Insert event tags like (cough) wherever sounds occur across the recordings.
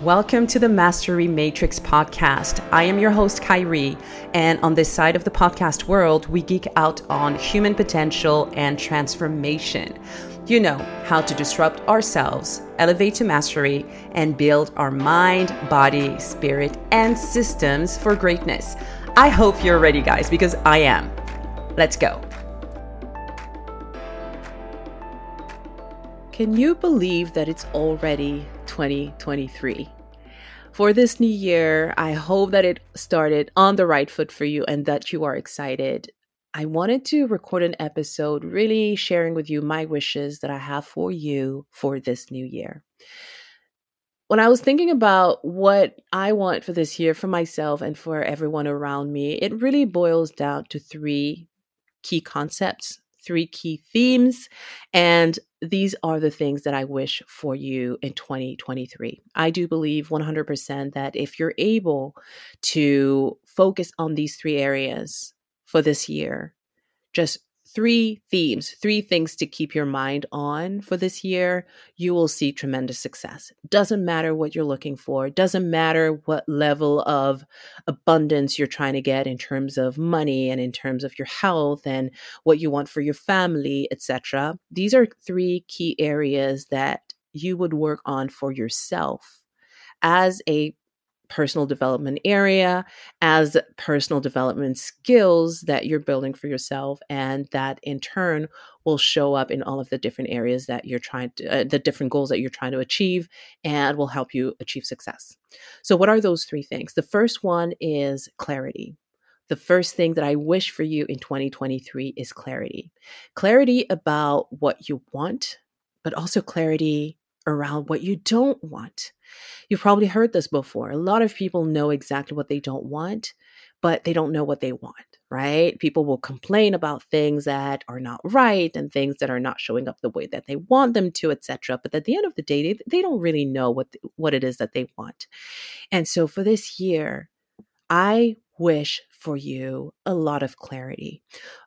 Welcome to the Mastery Matrix podcast. I am your host, Khairy, and on this side of the podcast world, we geek out on human potential and transformation. You know how to disrupt ourselves, elevate to mastery, and build our mind, body, spirit, and systems for greatness. I hope you're ready, guys, because I am. Let's go. Can you believe that it's already 2023? For this new year, I hope that it started on the right foot for you and that you are excited. I wanted to record an episode really sharing with you my wishes that I have for you for this new year. When I was thinking about what I want for this year for myself and for everyone around me, it really boils down to three key concepts three key themes. And these are the things that I wish for you in 2023. I do believe 100% that if you're able to focus on these three areas for this year, just three themes, three things to keep your mind on for this year, you will see tremendous success. Doesn't matter what you're looking for, doesn't matter what level of abundance you're trying to get in terms of money and in terms of your health and what you want for your family, etc. These are three key areas that you would work on for yourself as a personal development area as personal development skills that you're building for yourself and that in turn will show up in all of the different areas that you're trying to uh, the different goals that you're trying to achieve and will help you achieve success. So what are those three things? The first one is clarity. The first thing that I wish for you in 2023 is clarity. Clarity about what you want, but also clarity around what you don't want. You've probably heard this before. A lot of people know exactly what they don't want, but they don't know what they want, right? People will complain about things that are not right and things that are not showing up the way that they want them to, etc. But at the end of the day, they, they don't really know what what it is that they want. And so for this year, I wish for you a lot of clarity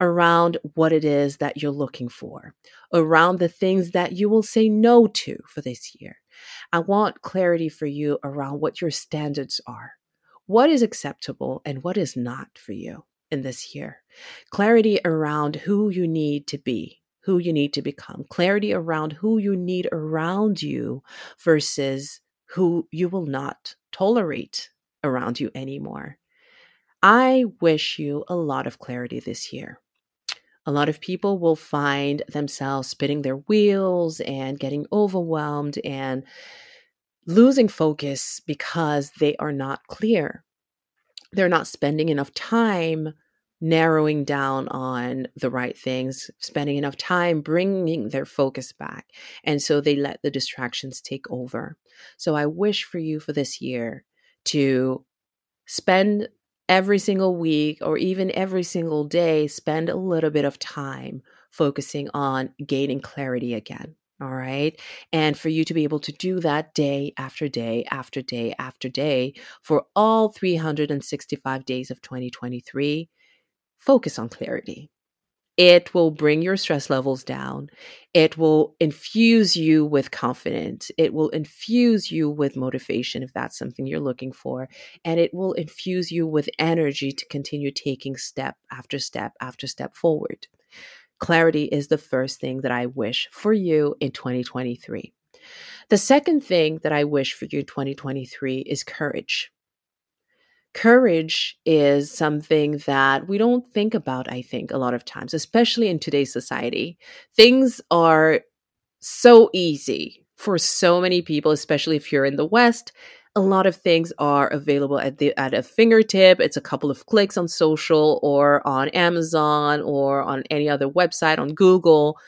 around what it is that you're looking for, around the things that you will say no to for this year. I want clarity for you around what your standards are. What is acceptable and what is not for you in this year? Clarity around who you need to be, who you need to become, clarity around who you need around you versus who you will not tolerate around you anymore. I wish you a lot of clarity this year. A lot of people will find themselves spinning their wheels and getting overwhelmed and losing focus because they are not clear. They're not spending enough time narrowing down on the right things, spending enough time bringing their focus back. And so they let the distractions take over. So I wish for you for this year to spend every single week or even every single day, spend a little bit of time focusing on gaining clarity again. All right. And for you to be able to do that day after day after day after day for all 365 days of 2023, focus on clarity. It will bring your stress levels down. It will infuse you with confidence. It will infuse you with motivation if that's something you're looking for. And it will infuse you with energy to continue taking step after step after step forward. Clarity is the first thing that I wish for you in 2023. The second thing that I wish for you in 2023 is courage courage is something that we don't think about, I think, a lot of times, especially in today's society. Things are so easy for so many people, especially if you're in the West. A lot of things are available at the at a fingertip. It's a couple of clicks on social or on Amazon or on any other website on Google,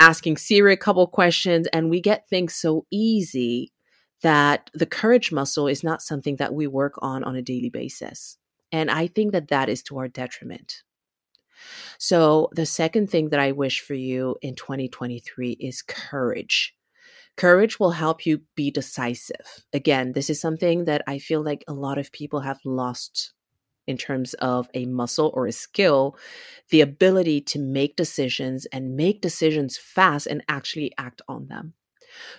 asking Siri a couple questions, and we get things so easy that the courage muscle is not something that we work on on a daily basis. And I think that that is to our detriment. So, the second thing that I wish for you in 2023 is courage. Courage will help you be decisive. Again, this is something that I feel like a lot of people have lost in terms of a muscle or a skill, the ability to make decisions and make decisions fast and actually act on them.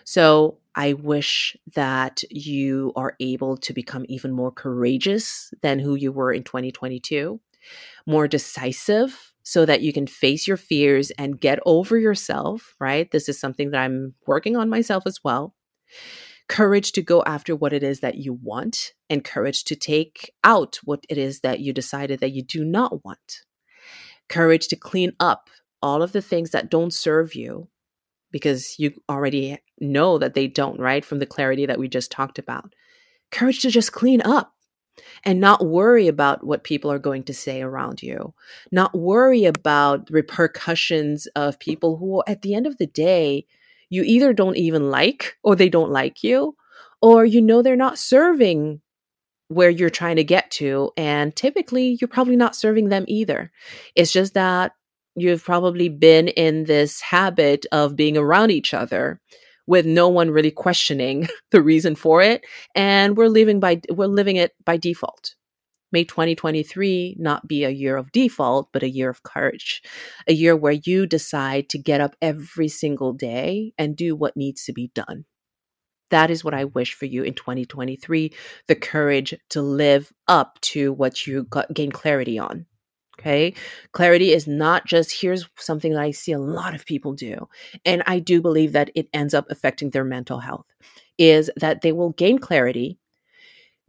So I wish that you are able to become even more courageous than who you were in 2022, more decisive so that you can face your fears and get over yourself, right? This is something that I'm working on myself as well. Courage to go after what it is that you want, and courage to take out what it is that you decided that you do not want. Courage to clean up all of the things that don't serve you because you already know that they don't, right? From the clarity that we just talked about. Courage to just clean up and not worry about what people are going to say around you, not worry about repercussions of people who, at the end of the day, you either don't even like or they don't like you, or you know they're not serving where you're trying to get to. And typically, you're probably not serving them either. It's just that you've probably been in this habit of being around each other with no one really questioning (laughs) the reason for it and we're living by we're living it by default may 2023 not be a year of default but a year of courage a year where you decide to get up every single day and do what needs to be done that is what I wish for you in 2023 the courage to live up to what you got, gain clarity on. Okay. Clarity is not just here's something that I see a lot of people do. And I do believe that it ends up affecting their mental health is that they will gain clarity,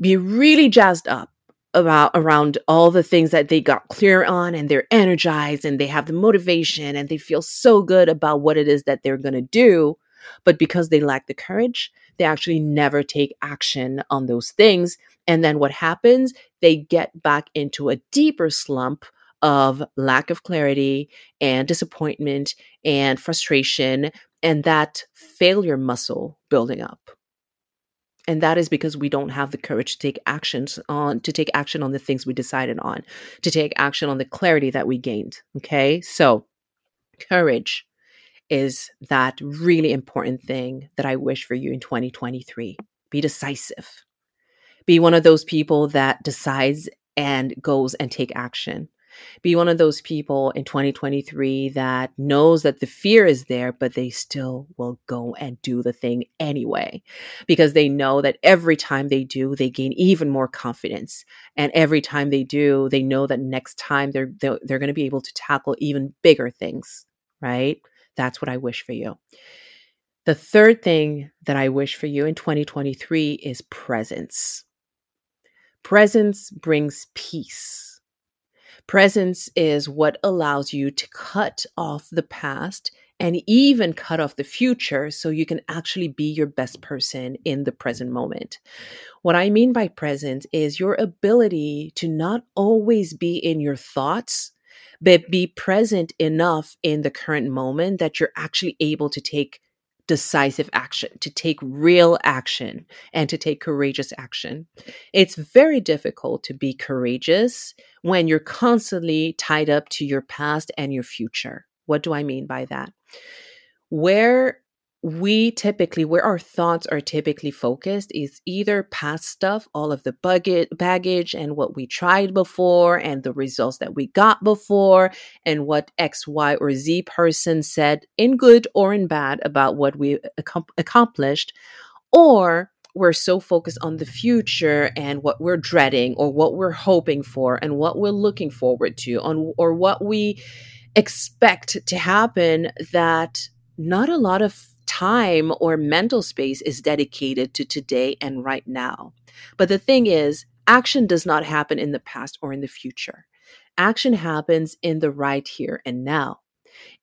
be really jazzed up about around all the things that they got clear on and they're energized and they have the motivation and they feel so good about what it is that they're going to do. But because they lack the courage, they actually never take action on those things. And then what happens? They get back into a deeper slump of lack of clarity and disappointment and frustration and that failure muscle building up. And that is because we don't have the courage to take actions on to take action on the things we decided on to take action on the clarity that we gained okay? So courage is that really important thing that i wish for you in 2023 be decisive be one of those people that decides and goes and take action be one of those people in 2023 that knows that the fear is there, but they still will go and do the thing anyway, because they know that every time they do, they gain even more confidence. And every time they do, they know that next time they're, they're, they're going to be able to tackle even bigger things, right? That's what I wish for you. The third thing that I wish for you in 2023 is presence. Presence brings peace Presence is what allows you to cut off the past and even cut off the future so you can actually be your best person in the present moment. What I mean by presence is your ability to not always be in your thoughts, but be present enough in the current moment that you're actually able to take decisive action, to take real action, and to take courageous action. It's very difficult to be courageous when you're constantly tied up to your past and your future. What do I mean by that? Where we typically where our thoughts are typically focused is either past stuff all of the baggage and what we tried before and the results that we got before and what x y or z person said in good or in bad about what we ac- accomplished or we're so focused on the future and what we're dreading or what we're hoping for and what we're looking forward to on or what we expect to happen that not a lot of time or mental space is dedicated to today and right now. But the thing is, action does not happen in the past or in the future. Action happens in the right here and now.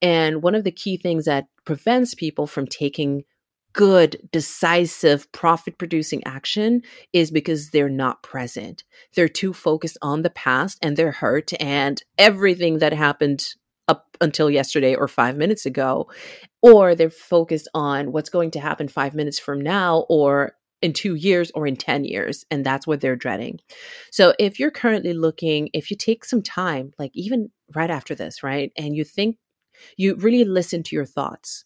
And one of the key things that prevents people from taking good, decisive, profit producing action is because they're not present. They're too focused on the past and they're hurt and everything that happened up until yesterday or five minutes ago, or they're focused on what's going to happen five minutes from now or in two years or in 10 years. And that's what they're dreading. So if you're currently looking, if you take some time, like even right after this, right, and you think, you really listen to your thoughts,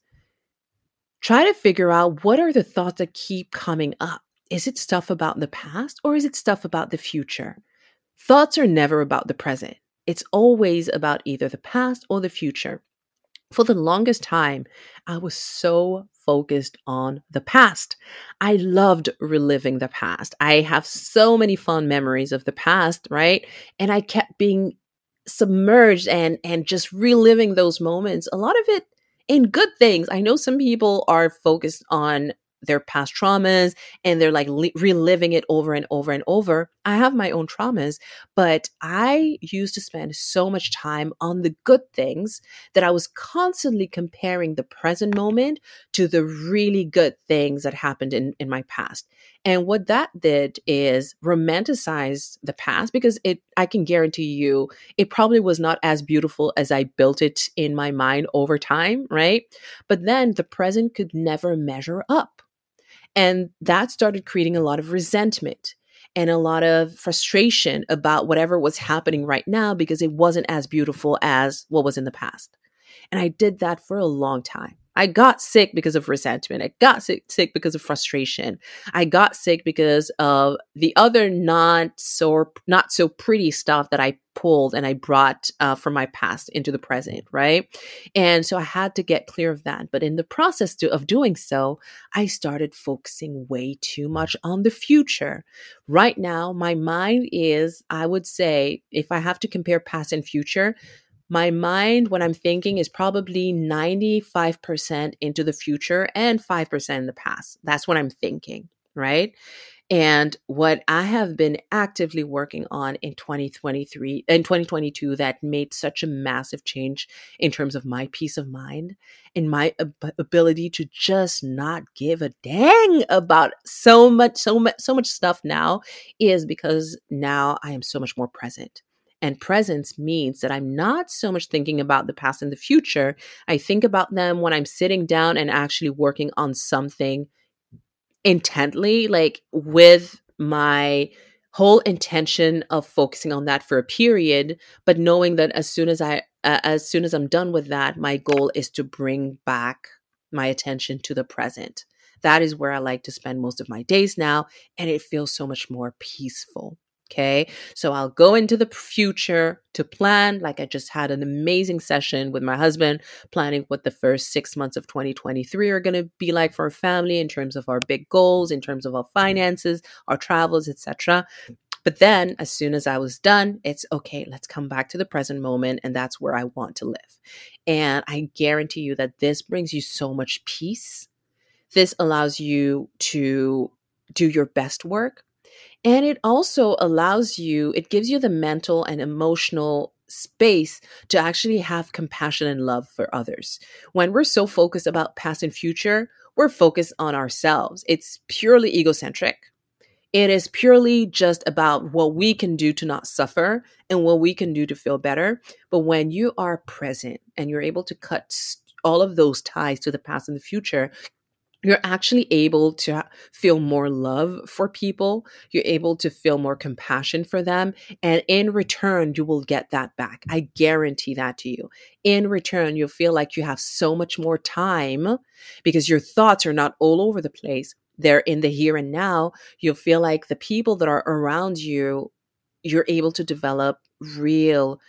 try to figure out what are the thoughts that keep coming up. Is it stuff about the past or is it stuff about the future? Thoughts are never about the present. It's always about either the past or the future. For the longest time, I was so focused on the past. I loved reliving the past. I have so many fond memories of the past, right? And I kept being submerged and and just reliving those moments. A lot of it in good things. I know some people are focused on their past traumas and they're like li- reliving it over and over and over. I have my own traumas, but I used to spend so much time on the good things that I was constantly comparing the present moment to the really good things that happened in, in my past. And what that did is romanticize the past because it, I can guarantee you, it probably was not as beautiful as I built it in my mind over time, right? But then the present could never measure up. And that started creating a lot of resentment and a lot of frustration about whatever was happening right now because it wasn't as beautiful as what was in the past. And I did that for a long time. I got sick because of resentment. I got sick, sick because of frustration. I got sick because of the other not so not so pretty stuff that I pulled and I brought uh, from my past into the present, right? And so I had to get clear of that. But in the process to, of doing so, I started focusing way too much on the future. Right now, my mind is, I would say, if I have to compare past and future, my mind, when I'm thinking, is probably 95% into the future and 5% in the past. That's what I'm thinking, right? And what I have been actively working on in 2023 and 2022 that made such a massive change in terms of my peace of mind and my ab- ability to just not give a dang about so much, so much, so much stuff now is because now I am so much more present. And presence means that I'm not so much thinking about the past and the future. I think about them when I'm sitting down and actually working on something intently, like with my whole intention of focusing on that for a period, but knowing that as soon as I, uh, as soon as I'm done with that, my goal is to bring back my attention to the present. That is where I like to spend most of my days now, and it feels so much more peaceful. Okay. So I'll go into the future to plan. Like I just had an amazing session with my husband, planning what the first six months of 2023 are going to be like for our family in terms of our big goals, in terms of our finances, our travels, etc. But then, as soon as I was done, it's okay, let's come back to the present moment. And that's where I want to live. And I guarantee you that this brings you so much peace. This allows you to do your best work and it also allows you, it gives you the mental and emotional space to actually have compassion and love for others. When we're so focused about past and future, we're focused on ourselves. It's purely egocentric. It is purely just about what we can do to not suffer and what we can do to feel better. But when you are present and you're able to cut all of those ties to the past and the future, you're actually able to feel more love for people. You're able to feel more compassion for them. And in return, you will get that back. I guarantee that to you. In return, you'll feel like you have so much more time because your thoughts are not all over the place. They're in the here and now. You'll feel like the people that are around you, you're able to develop real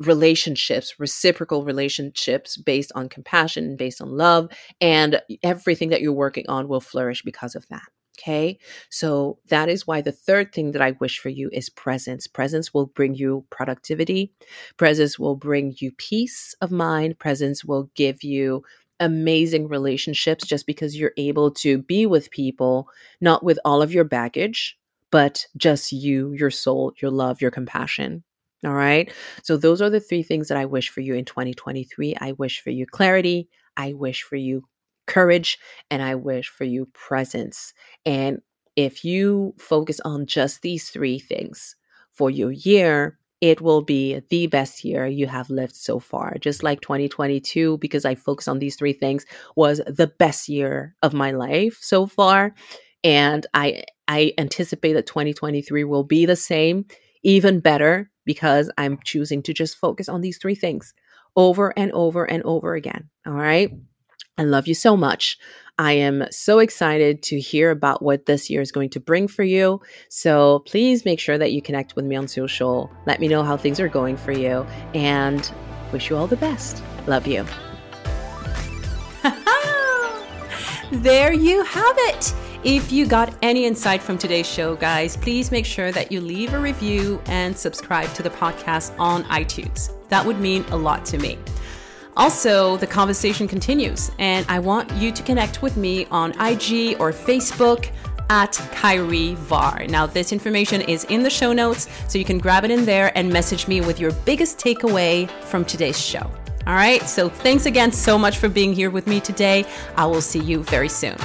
relationships, reciprocal relationships based on compassion, based on love, and everything that you're working on will flourish because of that. Okay. So that is why the third thing that I wish for you is presence. Presence will bring you productivity. Presence will bring you peace of mind. Presence will give you amazing relationships just because you're able to be with people, not with all of your baggage, but just you, your soul, your love, your compassion. All right. So, those are the three things that I wish for you in 2023. I wish for you clarity. I wish for you courage. And I wish for you presence. And if you focus on just these three things for your year, it will be the best year you have lived so far. Just like 2022, because I focus on these three things, was the best year of my life so far. And I I anticipate that 2023 will be the same, even better because I'm choosing to just focus on these three things over and over and over again. All right. I love you so much. I am so excited to hear about what this year is going to bring for you. So please make sure that you connect with me on social. Let me know how things are going for you and wish you all the best. Love you. (laughs) there you have it. If you got any insight from today's show, guys, please make sure that you leave a review and subscribe to the podcast on iTunes. That would mean a lot to me. Also, the conversation continues, and I want you to connect with me on IG or Facebook at Khairy Varre. Now, this information is in the show notes, so you can grab it in there and message me with your biggest takeaway from today's show. All right, so thanks again so much for being here with me today. I will see you very soon.